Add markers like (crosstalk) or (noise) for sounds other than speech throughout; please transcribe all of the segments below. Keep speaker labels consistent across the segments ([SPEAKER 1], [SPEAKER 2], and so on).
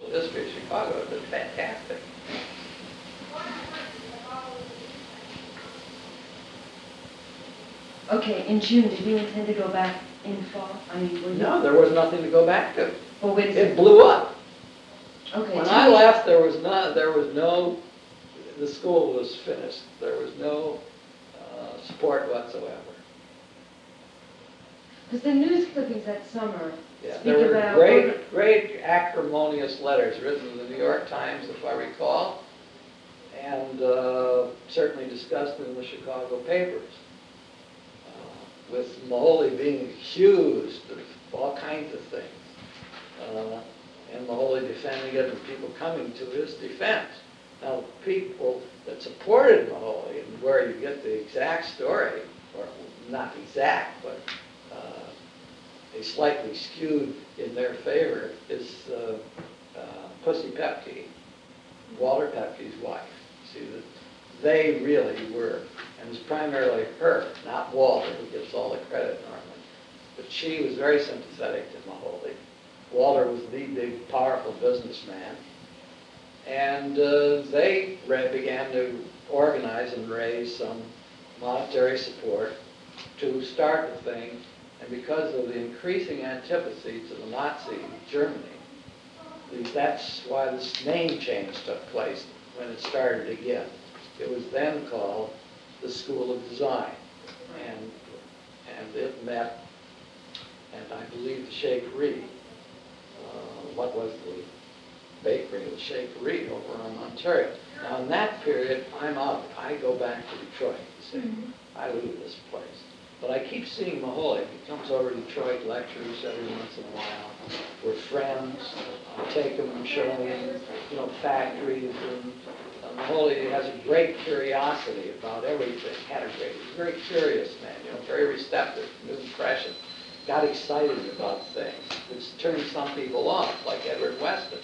[SPEAKER 1] The history of Chicago been fantastic.
[SPEAKER 2] Okay, in June, did you intend to go back in fall? I mean, were you?
[SPEAKER 1] No, there was nothing to go back to.
[SPEAKER 2] Oh, wait a
[SPEAKER 1] It blew up.
[SPEAKER 2] Okay.
[SPEAKER 1] When I left, there was no, there was no, the school was finished. There was no uh, support whatsoever.
[SPEAKER 2] Because the news clippings that summer
[SPEAKER 1] Yeah,
[SPEAKER 2] speak
[SPEAKER 1] there were
[SPEAKER 2] about.
[SPEAKER 1] great, great acrimonious letters written in the New York Times, if I recall, and uh, certainly discussed in the Chicago papers, uh, with Moholy being accused of all kinds of things, uh, and Moholy defending it and people coming to his defense. Now, people that supported Moholy, and where you get the exact story, or not exact, but slightly skewed in their favor is uh, uh, Pussy Paepcke, Walter Paepcke's wife. See, they really were, and it's primarily her, not Walter, who gets all the credit normally. But she was very sympathetic to Moholy. Walter was the big, powerful businessman. And uh, they began to organize and raise some monetary support to start the thing because of the increasing antipathy to the Nazi Germany, that's why this name change took place when it started again. It was then called the School of Design. And, and it met, and I believe the Shakery, uh, what was the bakery, the Shakery over on Ontario. Now, in that period, I'm out. I go back to Detroit, see. I leave this place. But I keep seeing Moholy. He comes over to Detroit, lectures every once in a while. We're friends. I take him and show him, you know, factories. And uh, has a great curiosity about everything. Had a great, very curious man, you know, very receptive, new impression. Got excited about things, which turned some people off, like Edward Weston.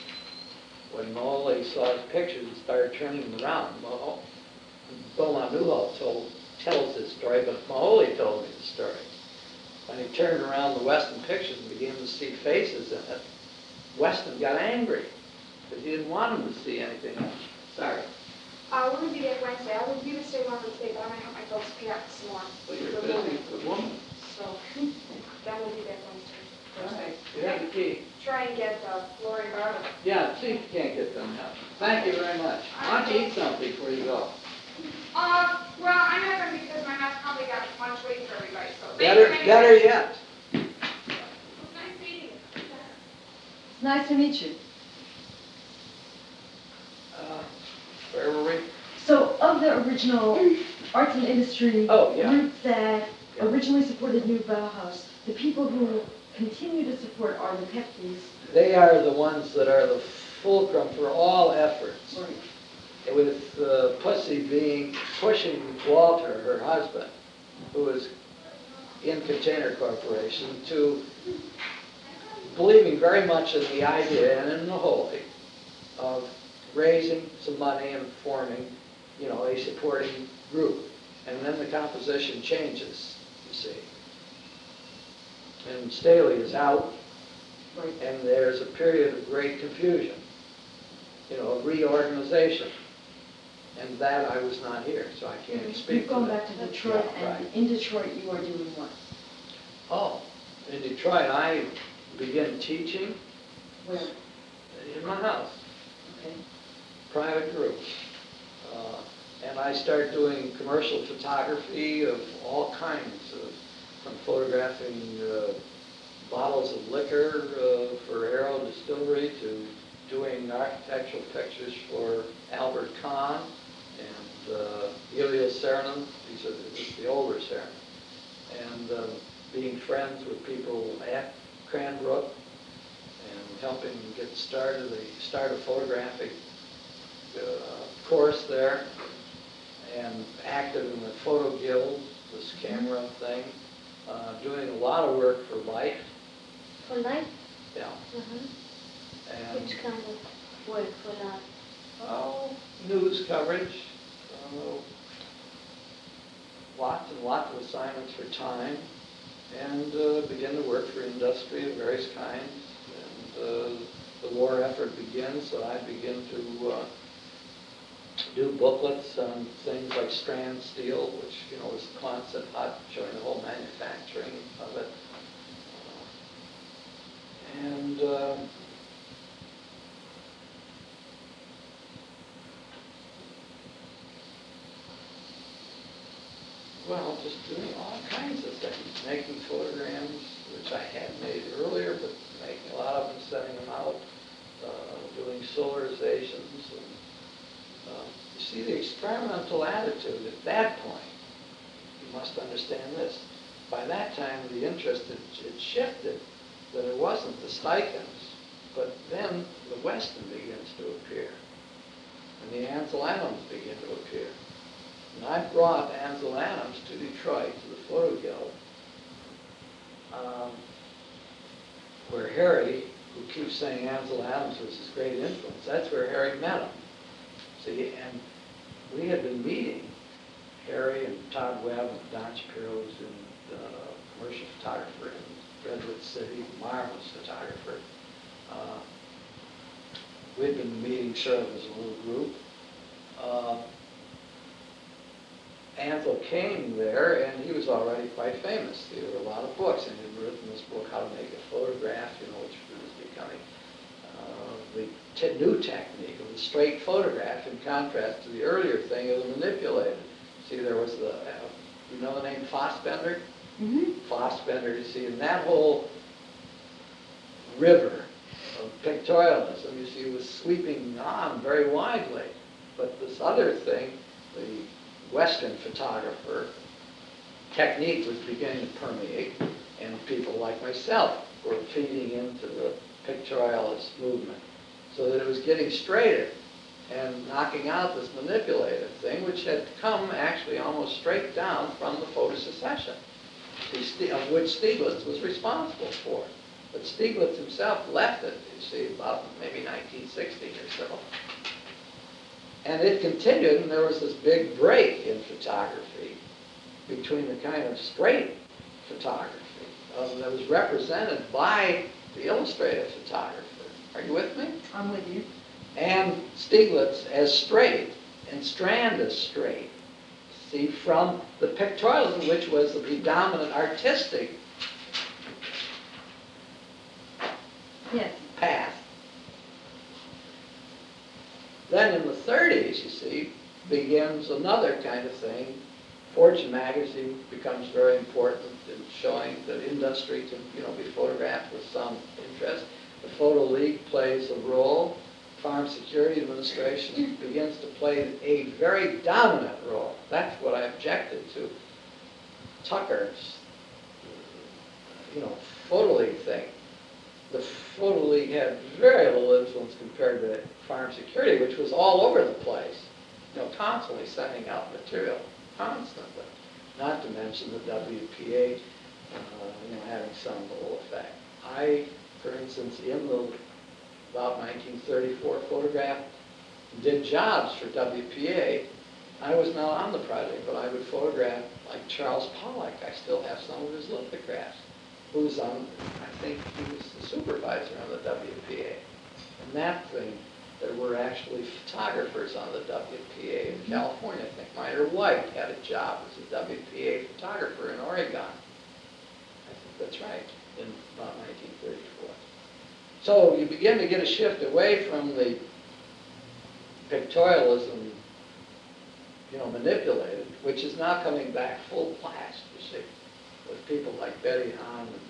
[SPEAKER 1] When Moholy saw his pictures and started turning them around, Moholy, Beaumont Newhall told, tells this story, but Moholy told me the story. When he turned around the Weston pictures and began to see faces in it, Weston got angry, because he didn't want him to see anything else. Sorry.
[SPEAKER 3] Uh, we're gonna be there Wednesday. I would do the same one today, but I'm gonna help my folks pick up some more.
[SPEAKER 1] Well, you're a busy good woman.
[SPEAKER 3] So, (laughs) then we'll be there Wednesday. Thursday.
[SPEAKER 1] You have the key.
[SPEAKER 3] Try and get, uh, Lori Barber.
[SPEAKER 1] Yeah, see if you can't get them out. Thank you very much. Why don't you eat something before you go?
[SPEAKER 3] Uh, well, I'm not gonna because my house probably got lunch waiting for everybody, so. thank
[SPEAKER 1] Better, better yet.
[SPEAKER 3] Nice.
[SPEAKER 2] It's nice to meet you.
[SPEAKER 1] Uh, Where were we?
[SPEAKER 2] So of the original arts and industry
[SPEAKER 1] Oh, yeah.
[SPEAKER 2] groups that
[SPEAKER 1] Yeah.
[SPEAKER 2] originally supported New Bauhaus, the people who continue to support are the Paepckes.
[SPEAKER 1] They are the ones that are the fulcrum for all efforts. with uh, Pussy being, pushing Walter, her husband, who was in Container Corporation, to believing very much in the idea and in the holy of raising some money and forming, you know, a supporting group. And then the composition changes, you see. And Staley is out,
[SPEAKER 2] Right.
[SPEAKER 1] and there's a period of great confusion, you know, of reorganization. And that I was not here, so I can't speak
[SPEAKER 2] You've
[SPEAKER 1] to
[SPEAKER 2] gone
[SPEAKER 1] that.
[SPEAKER 2] back to Detroit,
[SPEAKER 1] Yeah,
[SPEAKER 2] and
[SPEAKER 1] right.
[SPEAKER 2] in Detroit you are doing what?
[SPEAKER 1] Oh, in Detroit, I began teaching
[SPEAKER 2] Where?
[SPEAKER 1] in my house,
[SPEAKER 2] Okay.
[SPEAKER 1] private group. Uh, And I started doing commercial photography of all kinds of, from photographing uh, bottles of liquor uh, for Arrow Distillery to doing architectural pictures for Albert Kahn and uh, Eliel Saarinen, these are the- the older Saarinen. And uh, being friends with people at Cranbrook and helping get started, they start a photographic uh, course there and active in the photo guild, this camera thing, uh, doing a lot of work for Life,
[SPEAKER 4] For life?
[SPEAKER 1] yeah.
[SPEAKER 4] Uh-huh.
[SPEAKER 1] And,
[SPEAKER 4] Which kind of work for life?
[SPEAKER 1] Oh, news coverage, uh, lots and lots of assignments for time, and uh, begin to work for industry of various kinds. And uh, the war effort begins, so I begin to uh, do booklets on things like Stran-Steel, which, you know, was Quonset hut, showing the whole manufacturing of it. And Well, just doing all kinds of things, making photograms, which I had made earlier, but making a lot of them, sending them out, uh, doing solarizations. And, uh, You see, the experimental attitude at that point, you must understand this, by that time, the interest had had shifted, that it wasn't the Steichens, but then the Weston begins to appear, and the Ansel Adams begin to appear. And I brought Ansel Adams to Detroit, to the Photo Guild, um, where Harry, who keeps saying Ansel Adams was his great influence, that's where Harry met him. See, and we had been meeting, Harry and Todd Webb and Don Shapiro, who's in, uh, commercial photographer in Redwood City, marvelous photographer. Uh, We'd been meeting sort of as a little group. Uh, Ansel came there, and he was already quite famous. There were a lot of books, and he'd written this book, How to Make a Photograph, you know, which was becoming uh, the te- new technique of the straight photograph in contrast to the earlier thing of the manipulated. See, there was the, uh, you know the name Fassbender?
[SPEAKER 2] Mm-hmm.
[SPEAKER 1] Fassbender, you see, and that whole river of pictorialism, you see, was sweeping on very widely. But this other thing, the Western photographer technique was beginning to permeate, and people like myself were feeding into the pictorialist movement, so that it was getting straighter and knocking out this manipulative thing, which had come actually almost straight down from the photosecession, of which Stieglitz was responsible for. But Stieglitz himself left it, you see, about maybe 1960 or so. And it continued, and there was this big break in photography between the kind of straight photography uh, that was represented by the illustrative photographer. Are you with me?
[SPEAKER 2] I'm with you.
[SPEAKER 1] And Stieglitz as straight, and Strand as straight. See, from the pictorialism, which was the predominant artistic
[SPEAKER 2] Yes.
[SPEAKER 1] path. Then in the 30s, you see, begins another kind of thing. Fortune magazine becomes very important in showing that industry can, you know, be photographed with some interest. The Photo League plays a role. Farm Security Administration (laughs) begins to play a very dominant role. That's what I objected to. Tucker's, you know, Photo League thing the Photo League had very little influence compared to Farm Security, which was all over the place, you know, constantly sending out material, constantly. Not to mention the WPA, uh, you know, having some little effect. I, for instance, in the about 1934 photograph, did jobs for WPA. I was not on the project, but I would photograph like Charles Pollock. I still have some of his lithographs Who was on, I think he was the supervisor on the WPA. And that thing, there were actually photographers on the WPA in California. I think Minor White had a job as a WPA photographer in Oregon. I think that's right, in about 1934. So you begin to get a shift away from the pictorialism, you know, manipulated, which is now coming back full blast, you see with people like Betty Hahn and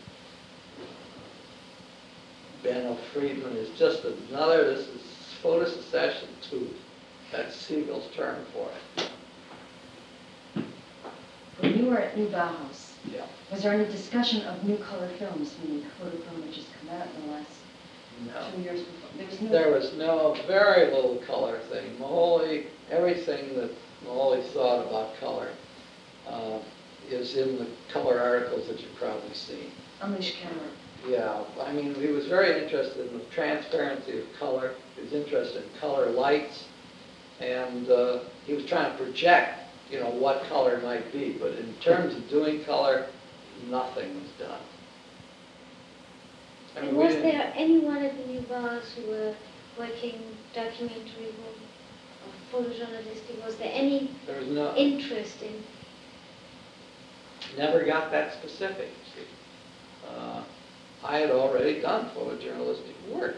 [SPEAKER 1] Benno Friedman is just another, this is photosecession too. That's Siegel's term for it.
[SPEAKER 2] When you were at New Bauhaus,
[SPEAKER 1] Yeah.
[SPEAKER 2] was there any discussion of new color films, meaning photofilm which has come out in the last
[SPEAKER 1] No.
[SPEAKER 2] two years before? There was no.
[SPEAKER 1] There was no, very little color thing. Moholy, everything that Moholy thought about color uh, is in the color articles that you've probably seen.
[SPEAKER 2] Unleash camera.
[SPEAKER 1] Yeah, I mean, he was very interested in the transparency of color, his interest in color lights, and uh, he was trying to project, you know, what color might be, but in terms of doing color, nothing was done. I mean,
[SPEAKER 4] was there anyone at the New Bars who were working documentary or photojournalistic? Was there any
[SPEAKER 1] There was no,
[SPEAKER 4] interest in,
[SPEAKER 1] never got that specific, see. Uh, I had already done photojournalistic work.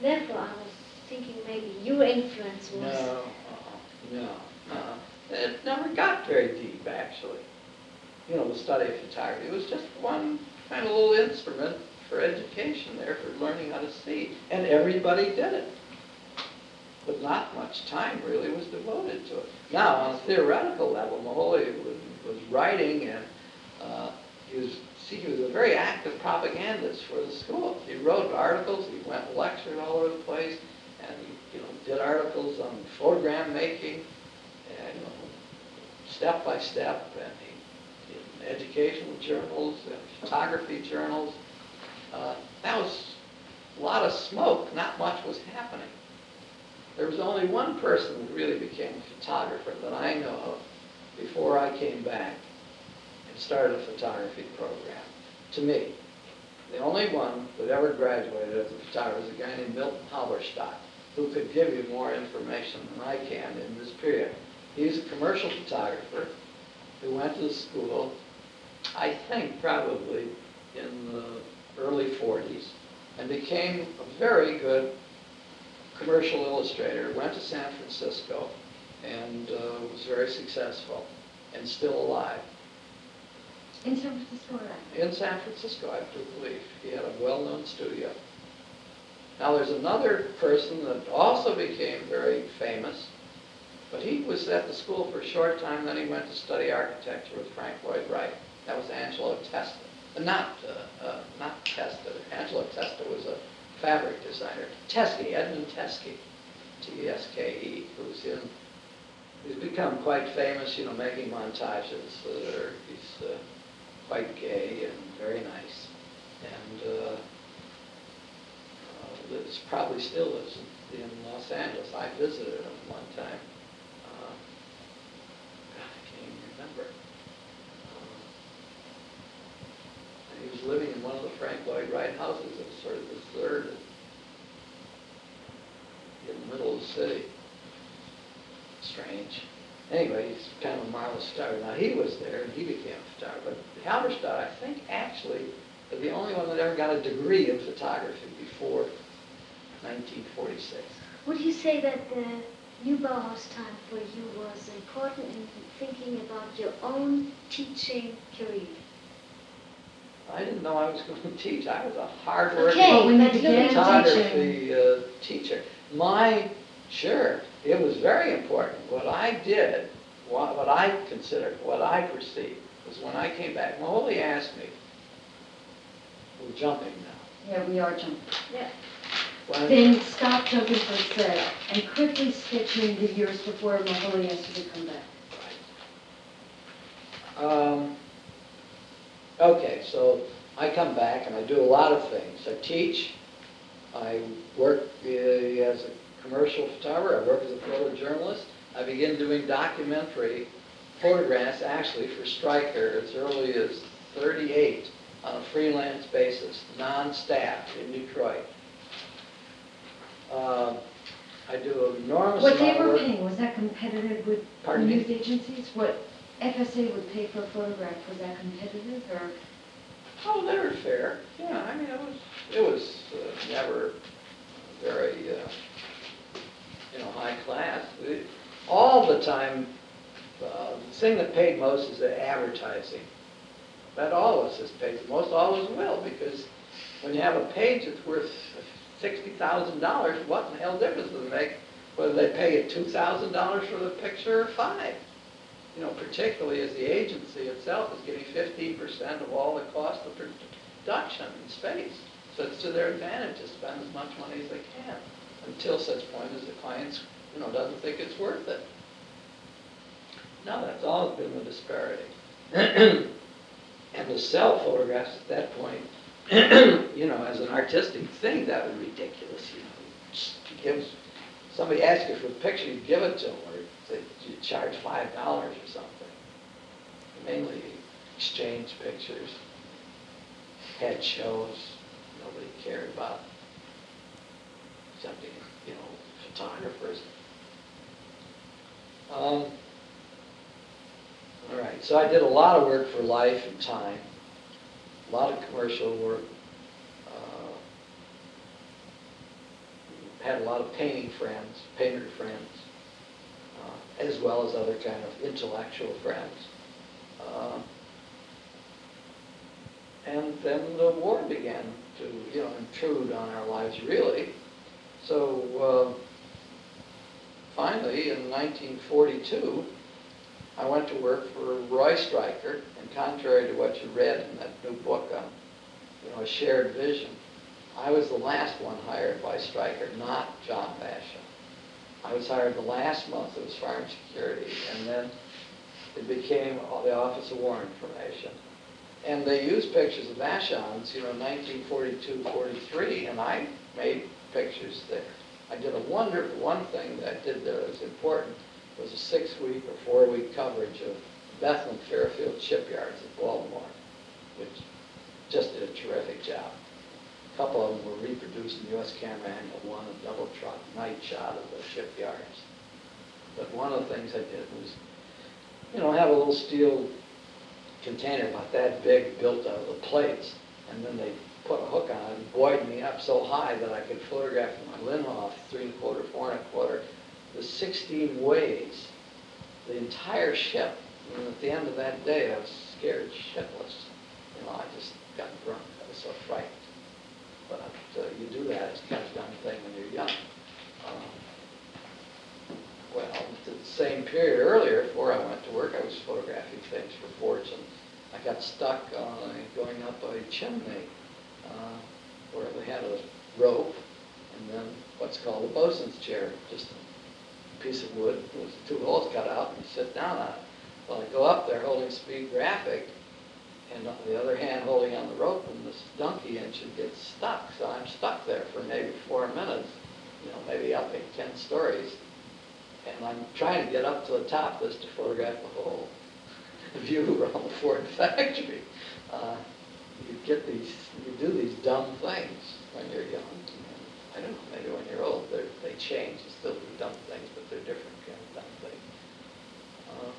[SPEAKER 4] Therefore I was thinking maybe your influence was.
[SPEAKER 1] uh-uh, no, uh-uh. It never got very deep, actually. You know, the study of photography. It was just one kind of little instrument for education there, for learning how to see. And everybody did it. But not much time really was devoted to it. Now, on a theoretical level, Moholy was, was writing and uh, he was, see, he was a very active propagandist for the school. He wrote articles, he went and lectured all over the place, and he, you know, did articles on photogram making, and, you know, step by step, and he, in educational journals and photography journals. Uh, that was a lot of smoke, not much was happening. There was only one person who really became a photographer that I know of before I came back started a photography program, to me. The only one that ever graduated as a photographer was a guy named Milton Halberstadt, who could give you more information than I can in this period. He's a commercial photographer who went to the school, I think probably in the early 40s, and became a very good commercial illustrator, went to San Francisco, and uh, was very successful, and still alive.
[SPEAKER 2] In San Francisco, right?
[SPEAKER 1] In San Francisco, I do believe. He had a well-known studio. Now, there's another person that also became very famous, but he was at the school for a short time, then he went to study architecture with Frank Lloyd Wright. That was Angelo Testa. Uh, Not, uh, uh, not Testa. Angelo Testa was a fabric designer. Teske, Edmund Teske, T-E-S-K-E, who's in, he's become quite famous, you know, making montages that are, he's uh, quite gay and very nice. And uh, uh, lives, probably still lives in, in Los Angeles. I visited him one time. Uh, God, I can't even remember. Uh, he was living in one of the Frank Lloyd Wright houses. It was sort of the third in the middle of the city. Strange. Anyway, he's kind of a marvelous photographer. Now, he was there, and he became a photographer. But Halberstadt, I think, actually, was the only one that ever got a degree in photography before 1946.
[SPEAKER 4] Would you say that the New Bauhaus time for you was important in thinking about your own teaching career?
[SPEAKER 1] I didn't know I was going (laughs) to teach. I was a hard-working
[SPEAKER 4] Okay,
[SPEAKER 2] Well, when you
[SPEAKER 4] but
[SPEAKER 2] began
[SPEAKER 4] looking
[SPEAKER 1] photography uh, teacher. My, sure, it was very important. What I did, what, what I considered, what I perceived, was when I came back, Moholy asked me, we're jumping now.
[SPEAKER 2] Yeah, we are jumping.
[SPEAKER 4] Yeah.
[SPEAKER 1] When-
[SPEAKER 2] Then stop jumping for a sec and quickly sketch me the years before Moholy asked you to come back.
[SPEAKER 1] Um, okay, so I come back and I do a lot of things. I teach, I work uh, as a commercial photographer, I work as a photojournalist. I begin doing documentary photographs actually for Stryker as early as 38 on a freelance basis, non-staff in Detroit. Um, I do an enormous
[SPEAKER 2] What
[SPEAKER 1] amount
[SPEAKER 2] they
[SPEAKER 1] of
[SPEAKER 2] were
[SPEAKER 1] work.
[SPEAKER 2] paying, was that competitive with
[SPEAKER 1] Pardon me?
[SPEAKER 2] news agencies? What FSA would pay for a photograph, was that competitive or?
[SPEAKER 1] Oh, they were fair. Yeah, I mean, it was, it was uh, never very, uh, you know, high class. All the time, uh, the thing that paid most is the advertising. That always has paid the most, always will, because when you have a page that's worth sixty thousand dollars, what in the hell difference does it make whether they pay you two thousand dollars for the picture or five? you know, particularly as the agency itself is getting fifteen percent of all the cost of production in space. So it's to their advantage to spend as much money as they can, until such point as the client, you know, doesn't think it's worth it. No, that's always been the disparity. (clears throat) And to sell photographs at that point, (clears throat) you know, as an artistic thing, that was ridiculous, you know. Give, somebody asks you for a picture, you give it to them, or you charge five dollars or something. Mainly exchange pictures, head shows, nobody cared about, except, you know, photographers. Um, all right, so I did a lot of work for Life and Time, a lot of commercial work. uh, Had a lot of painting friends, painter friends, uh, as well as other kind of intellectual friends. Uh, And then the war began to, you know, intrude on our lives, really. So uh, finally, in 1942, I went to work for Roy Stryker, and contrary to what you read in that new book on, you know, a shared vision, I was the last one hired by Stryker, not John Vachon. I was hired the last month of his farm security, and then it became the Office of War Information. And they used pictures of Vachon's, you know, 1942, 43, and I made pictures there. I did a wonderful, one thing that I did there that was important, was a six-week or four-week coverage of Bethlehem Fairfield shipyards in Baltimore, which just did a terrific job. A Couple of them were reproduced in the U.S. Camera Annual, one a double truck night shot of the shipyards. But one of the things I did was, you know, have a little steel container about that big built out of the plates, and then they put a hook on buoyed me up so high that I could photograph my Linhof three and a quarter, four and a quarter, the 16 ways, the entire ship. And at the end of that day, I was scared shitless. You know, I just got drunk. I was so frightened. But uh, you do that, it's kind of dumb thing when you're young. Um, well, the same period earlier, before I went to work, I was photographing things for Fortune. I got stuck uh, going up a chimney uh, where they had a rope and then what's called a bosun's chair, just a piece of wood with two holes cut out and you sit down on it. Well, I go up there holding speed graphic and on the other hand holding on the rope and this donkey engine gets stuck. So I'm stuck there for maybe four minutes, you know, maybe up in 10 stories. And I'm trying to get up to the top this to photograph the whole (laughs) view around the Ford (laughs) factory. Uh, get these, you do these dumb things when you're young. I don't know, maybe when you're old, they change, you still do dumb things, but they're different kind of dumb things. Um,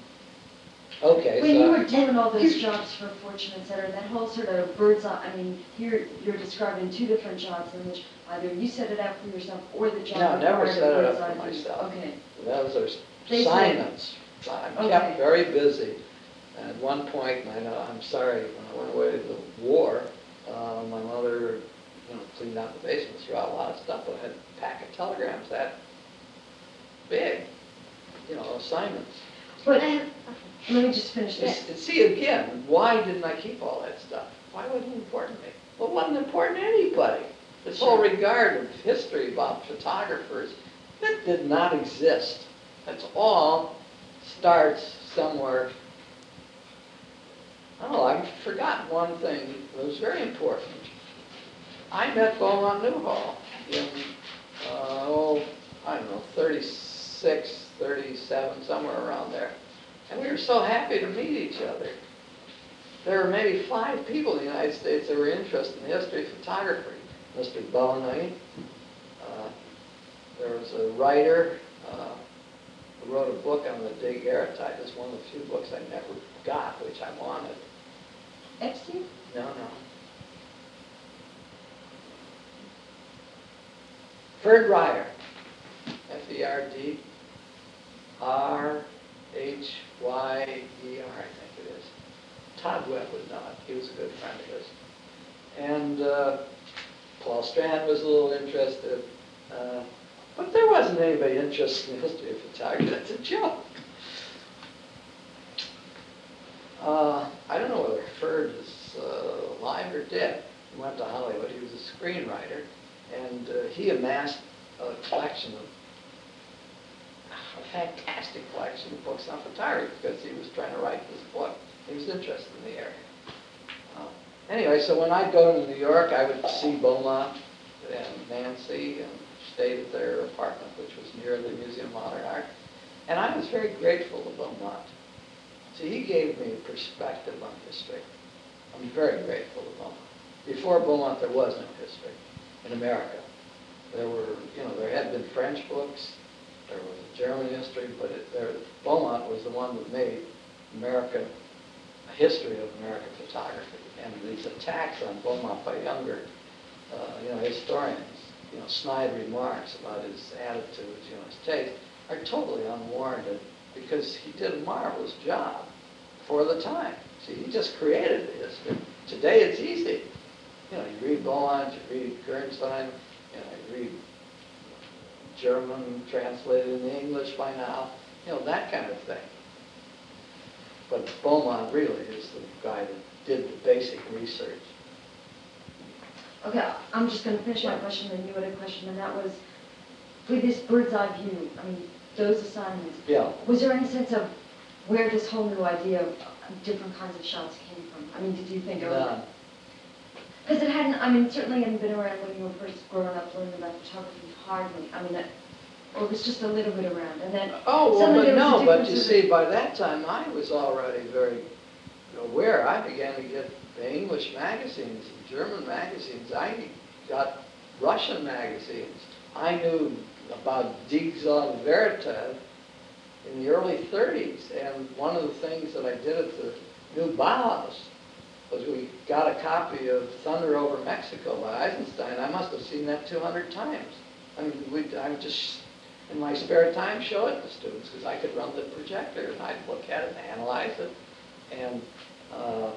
[SPEAKER 1] Okay,
[SPEAKER 2] When you
[SPEAKER 1] so,
[SPEAKER 2] were doing all those (clears throat) jobs for Fortune, et cetera, that whole sort of bird's eye, I mean, you're, you're describing two different jobs in which either you set it up for yourself or the job.
[SPEAKER 1] No, I never set it up for myself.
[SPEAKER 2] Okay,
[SPEAKER 1] those are
[SPEAKER 2] They
[SPEAKER 1] assignments. I'm
[SPEAKER 2] Okay.
[SPEAKER 1] kept very busy. At one point, and I know, I'm sorry, when I went away to war, uh, my mother, you know, cleaned out the basement, threw out a lot of stuff, but I had a pack of telegrams that big, you know, assignments.
[SPEAKER 2] but
[SPEAKER 4] I have,
[SPEAKER 2] let me just finish this.
[SPEAKER 1] It's- See, again, why didn't I keep all that stuff? Why wasn't it important to me? Well, it wasn't important to anybody. This whole regard of history about photographers, that did not exist. That's all starts somewhere. I I've forgotten one thing that was very important. I met Beaumont Newhall in, uh, oh, I don't know, 36, 37, somewhere around there. And we were so happy to meet each other. There were maybe five people in the United States that were interested in history of photography. Mr. Boney, uh, there was a writer uh, who wrote a book on the daguerreotype. It's one of the few books I never got, which I wanted.
[SPEAKER 2] Epstein?
[SPEAKER 1] No, no. Ferd Reyher, F-E-R-D, R-H-Y-E-R, I think it is. Todd Webb was not. he was a good friend of his. And uh, Paul Strand was a little interested, uh, but there wasn't anybody interested in the history of photography, (laughs) that's a joke. Uh, I don't know whether Ferd is uh, alive or dead. He went to Hollywood. He was a screenwriter, and uh, he amassed a collection of a fantastic collection of books on photography because he was trying to write this book. He was interested in the area. Uh, anyway, so when I'd go to New York, I would see Beaumont and Nancy and stayed at their apartment, which was near the Museum of Modern Art. And I was very grateful to Beaumont. See, he gave me a perspective on history. I'm very grateful to Beaumont. before Beaumont, there was no history in America. There were, you know, there had been French books, there was German history, but it, there, Beaumont was the one that made America, a history of American photography. And these attacks on Beaumont by younger, uh, you know, historians, you know, snide remarks about his attitudes, you know, his taste, are totally unwarranted because he did a marvelous job for the time. See, he just created this. Today it's easy. You know, you read Beaumont, you read Gernsheim, you know, you read German translated into English by now, you know, that kind of thing. But Beaumont really is the guy that did the basic research.
[SPEAKER 2] Okay, I'm just gonna finish my question, then you had a question, and that was, with this bird's eye view, I mean, those assignments,
[SPEAKER 1] Yeah,
[SPEAKER 2] was there any sense of where this whole new idea of different kinds of shots came from? I mean, did you think of?
[SPEAKER 1] none.
[SPEAKER 2] Because it hadn't, I mean, certainly hadn't been around when you were first growing up learning about photography, hardly. I mean, it, or it was just a little bit around, and then,
[SPEAKER 1] Oh, well, but no, but you see, by that time, I was already very aware. I began to get the English magazines, German magazines. I got Russian magazines. I knew about Dziga Vertov in the early 30s, and one of the things that I did at the new Bauhaus was we got a copy of Thunder Over Mexico by Eisenstein. I must have seen that 200 times. I mean, we, I would just, in my spare time, show it to students, because I could run the projector, and I'd look at it and analyze it. And uh,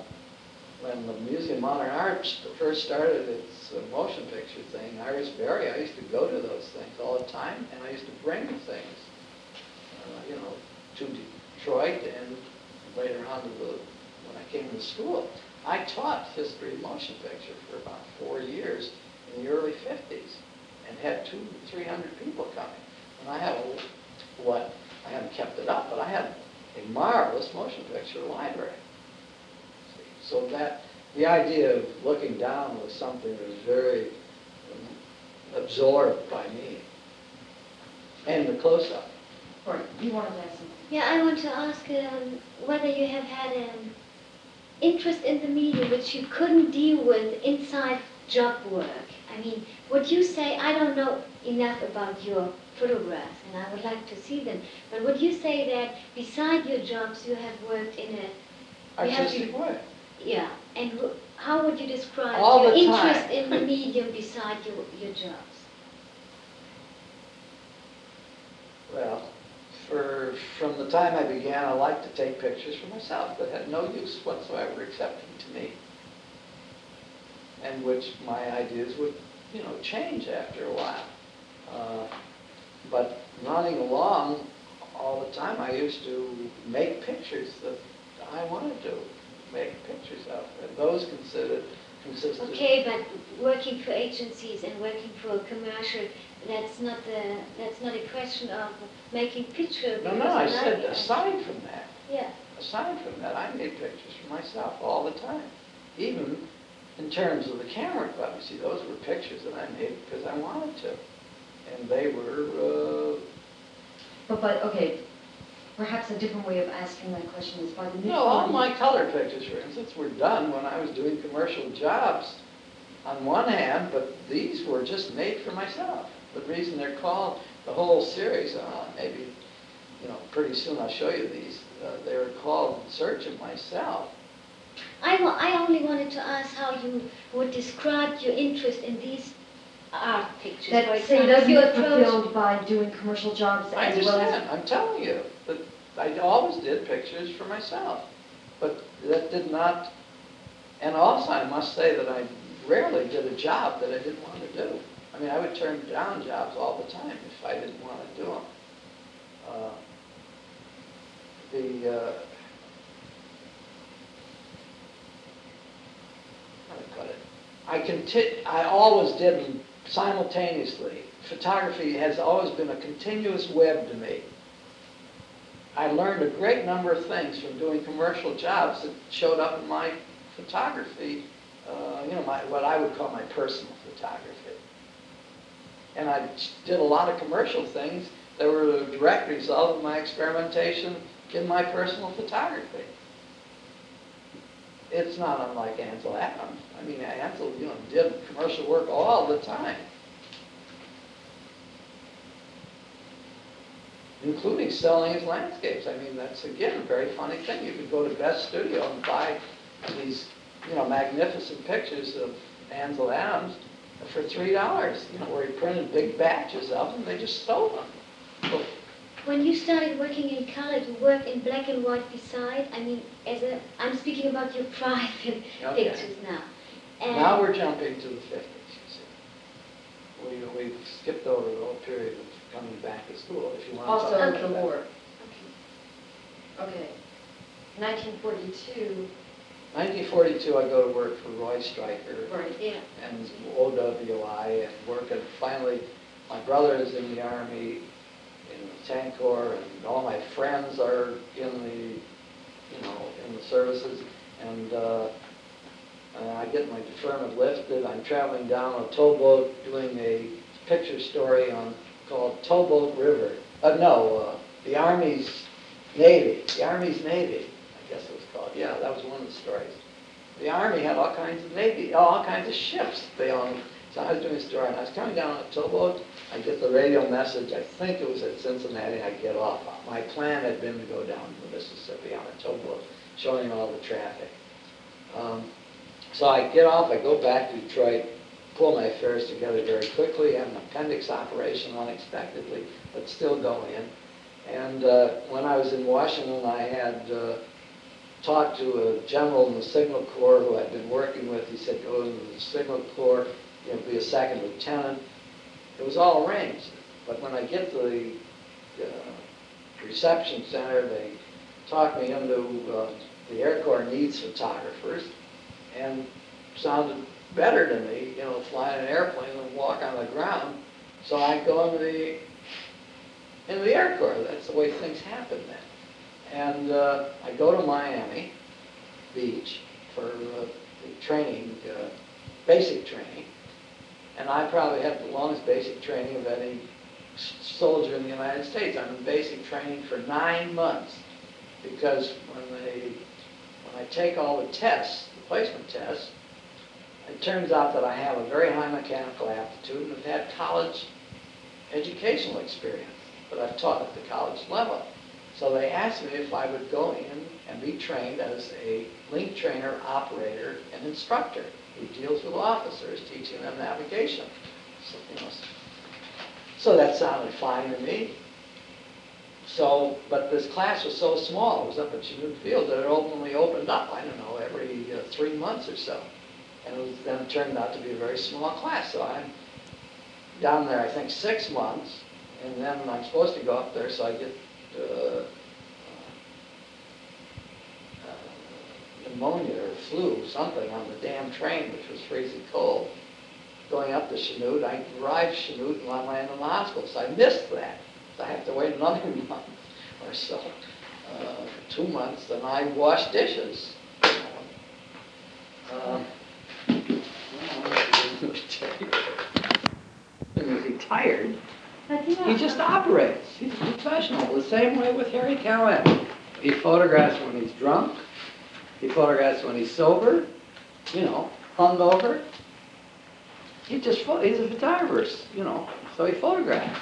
[SPEAKER 1] when the Museum of Modern Art first started its uh, motion picture thing, Iris Barry, I used to go to those things all the time, and I used to bring things, uh, you know, to Detroit and later on to the, when I came to school. I taught history of motion picture for about four years in the early 50s and had two, 300 people coming. And I had a, what, I haven't kept it up, but I had a marvelous motion picture library. See, So that, the idea of looking down was something that was very um, absorbed by me. And the close-up.
[SPEAKER 2] or you wanted to ask something?
[SPEAKER 4] Yeah, I want to ask um, whether you have had an interest in the media which you couldn't deal with inside job work. I mean, would you say, I don't know enough about your photographs and I would like to see them, but would you say that beside your jobs you have worked in a, have
[SPEAKER 1] Artistic way.
[SPEAKER 4] Yeah, and wh- how would you describe
[SPEAKER 1] All
[SPEAKER 4] your
[SPEAKER 1] the
[SPEAKER 4] interest
[SPEAKER 1] time.
[SPEAKER 4] in (laughs) the medium beside your, your jobs?
[SPEAKER 1] Well, for, from the time I began, I liked to take pictures for myself that had no use whatsoever except to me. And which my ideas would, you know, change after a while. Uh, But running along all the time, I used to make pictures that I wanted to make pictures of. And those considered, consistent.
[SPEAKER 4] Okay, but working for agencies and working for a commercial, that's not the, that's not a question of making pictures.
[SPEAKER 1] No, no, I said
[SPEAKER 4] it.
[SPEAKER 1] aside from that.
[SPEAKER 4] Yeah,
[SPEAKER 1] Aside from that, I made pictures for myself all the time. Even in terms of the camera club, you see, those were pictures that I made because I wanted to. And they were, uh,
[SPEAKER 2] But, but, okay, perhaps a different way of asking that question is by the new.
[SPEAKER 1] no, all my color pictures, for instance, were done when I was doing commercial jobs on one hand, but these were just made for myself. The reason they're called, the whole series, uh, maybe, you know, pretty soon I'll show you these, uh, they were called In Search of Myself.
[SPEAKER 4] I, I only wanted to ask how you would describe your interest in these art pictures, for
[SPEAKER 2] That say
[SPEAKER 4] example.
[SPEAKER 2] doesn't get
[SPEAKER 4] approach-
[SPEAKER 2] fulfilled by doing commercial jobs
[SPEAKER 1] I
[SPEAKER 2] as well as.
[SPEAKER 1] understand, I'm telling you, that I always did pictures for myself, but that did not, and also I must say that I rarely did a job that I didn't want to do. I mean, I would turn down jobs all the time if I didn't want to do them. Uh, The, uh, how do I put it? I conti, I always did them simultaneously. Photography has always been a continuous web to me. I learned a great number of things from doing commercial jobs that showed up in my photography, uh, you know, my, what I would call my personal photography. And I did a lot of commercial things that were a direct result of my experimentation in my personal photography. it's not unlike Ansel Adams. I mean, Ansel, you know, did commercial work all the time. Including selling his landscapes. I mean, that's again, a very funny thing. You could go to Best Studio and buy these, you know, magnificent pictures of Ansel Adams for three dollars, you know, where he printed big batches of them, they just sold them.
[SPEAKER 4] When you started working in color, you worked in black and white beside. I mean, as a, I'm speaking about your (laughs) private
[SPEAKER 1] Okay.
[SPEAKER 4] pictures now. And
[SPEAKER 1] Now we're jumping to the fifties, you see. We, we skipped over the whole period of coming back to school, if you want to talk
[SPEAKER 2] Also,
[SPEAKER 1] about
[SPEAKER 2] the
[SPEAKER 1] that.
[SPEAKER 2] war. Okay. Nineteen forty-two,
[SPEAKER 1] 1942, I go to work for Roy Stryker
[SPEAKER 2] right,
[SPEAKER 4] yeah,
[SPEAKER 1] and OWI and work and finally, my brother is in the Army, in the tank corps, and all my friends are in the, you know, in the services. And, uh, and I get my deferment lifted, I'm traveling down a towboat doing a picture story on, called Towboat River. Uh, no, uh, the Army's Navy, the Army's Navy, I guess it was called, yeah, that was one of the stories. The Army had all kinds of Navy, all kinds of ships they owned. So I was doing a story, and I was coming down on a towboat, I get the radio message, I think it was at Cincinnati, I get off. My plan had been to go down to the Mississippi on a towboat, showing all the traffic. Um, So I get off, I go back to Detroit, pull my affairs together very quickly, have an appendix operation unexpectedly, but still go in. And uh, when I was in Washington, I had uh, talked to a general in the Signal Corps who I'd been working with. He said, go into the Signal Corps, you'll be a second lieutenant. It was all arranged. But when I get to the uh, reception center, they talked me into, uh, the Air Corps needs photographers and sounded better to me, you know, flying an airplane than walk on the ground. So I go into the, into the Air Corps. That's the way things happen then. And uh, I go to Miami Beach for uh, training, uh, basic training. And I probably have the longest basic training of any soldier in the United States. I'm in basic training for nine months because when they, when I take all the tests, the placement tests, it turns out that I have a very high mechanical aptitude and have had college educational experience, but I've taught at the college level. So they asked me if I would go in and be trained as a link trainer, operator, and instructor who deals with officers, teaching them navigation. So, you know, so that sounded fine to me. So, but this class was so small, it was up at Chanute Field, that it only opened up, I don't know, every uh, three months or so. And it was, then turned out to be a very small class, so I'm down there, I think, six months, and then I'm supposed to go up there, so I get uh, uh, pneumonia or flu, something, on the damn train, which was freezing cold. Going up to Chanute, I arrived Chanute and I landed in the hospital, so I missed that. So I have to wait another (laughs) month or so, uh, two months, and I wash dishes. Um, Is he tired?
[SPEAKER 2] But you know,
[SPEAKER 1] He just operates. He's a professional. The same way with Harry Callahan. He photographs when he's drunk. He photographs when he's sober. You know, hungover. He just, he's a photographer. You know, so he photographs.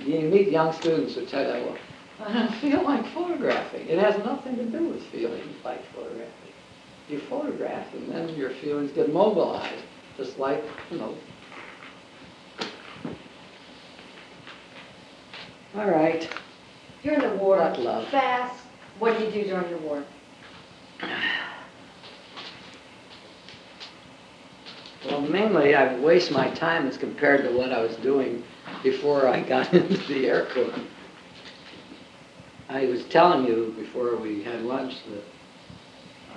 [SPEAKER 1] You meet young students who tell you, "Well, I don't feel like photographing." It has nothing to do with feeling like photographing. You photograph, and then your feelings get mobilized, just like you know. All right.
[SPEAKER 2] You're in the war.
[SPEAKER 1] What love?
[SPEAKER 2] Fast. What do you do during the war?
[SPEAKER 1] Well, mainly I waste my time as compared to what I was doing before I got (laughs) into the Air Corps. I was telling you before we had lunch that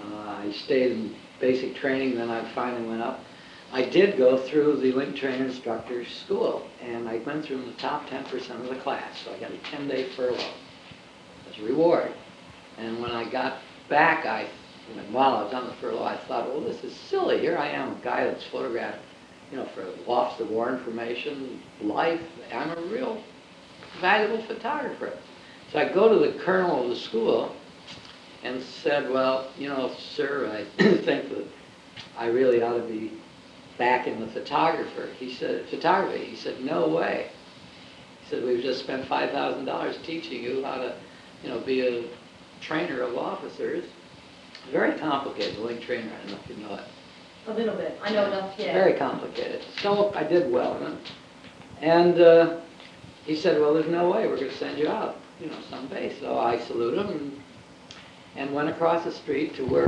[SPEAKER 1] uh, I stayed in basic training, then I finally went up. I did go through the link trainer instructor school, and I went through the top 10% of the class, so I got a 10-day furlough as a reward. And when I got back, I, while I was on the furlough, I thought, well, this is silly. Here I am, a guy that's photographed, you know, for Office of War Information, life. I'm a real valuable photographer. So I go to the colonel of the school, and said, well, you know, sir, I (clears throat) think that I really ought to be back in the photographer. He said, photography. He said, no way. He said, we've just spent five thousand dollars teaching you how to, you know, be a trainer of officers. Very complicated, wing trainer, I don't know if you know it.
[SPEAKER 2] A little bit, I know enough, yeah.
[SPEAKER 1] Very complicated. So I did well in it. And uh, he said, well, there's no way, we're gonna send you out, you know, someday. So I saluted him and, and went across the street to where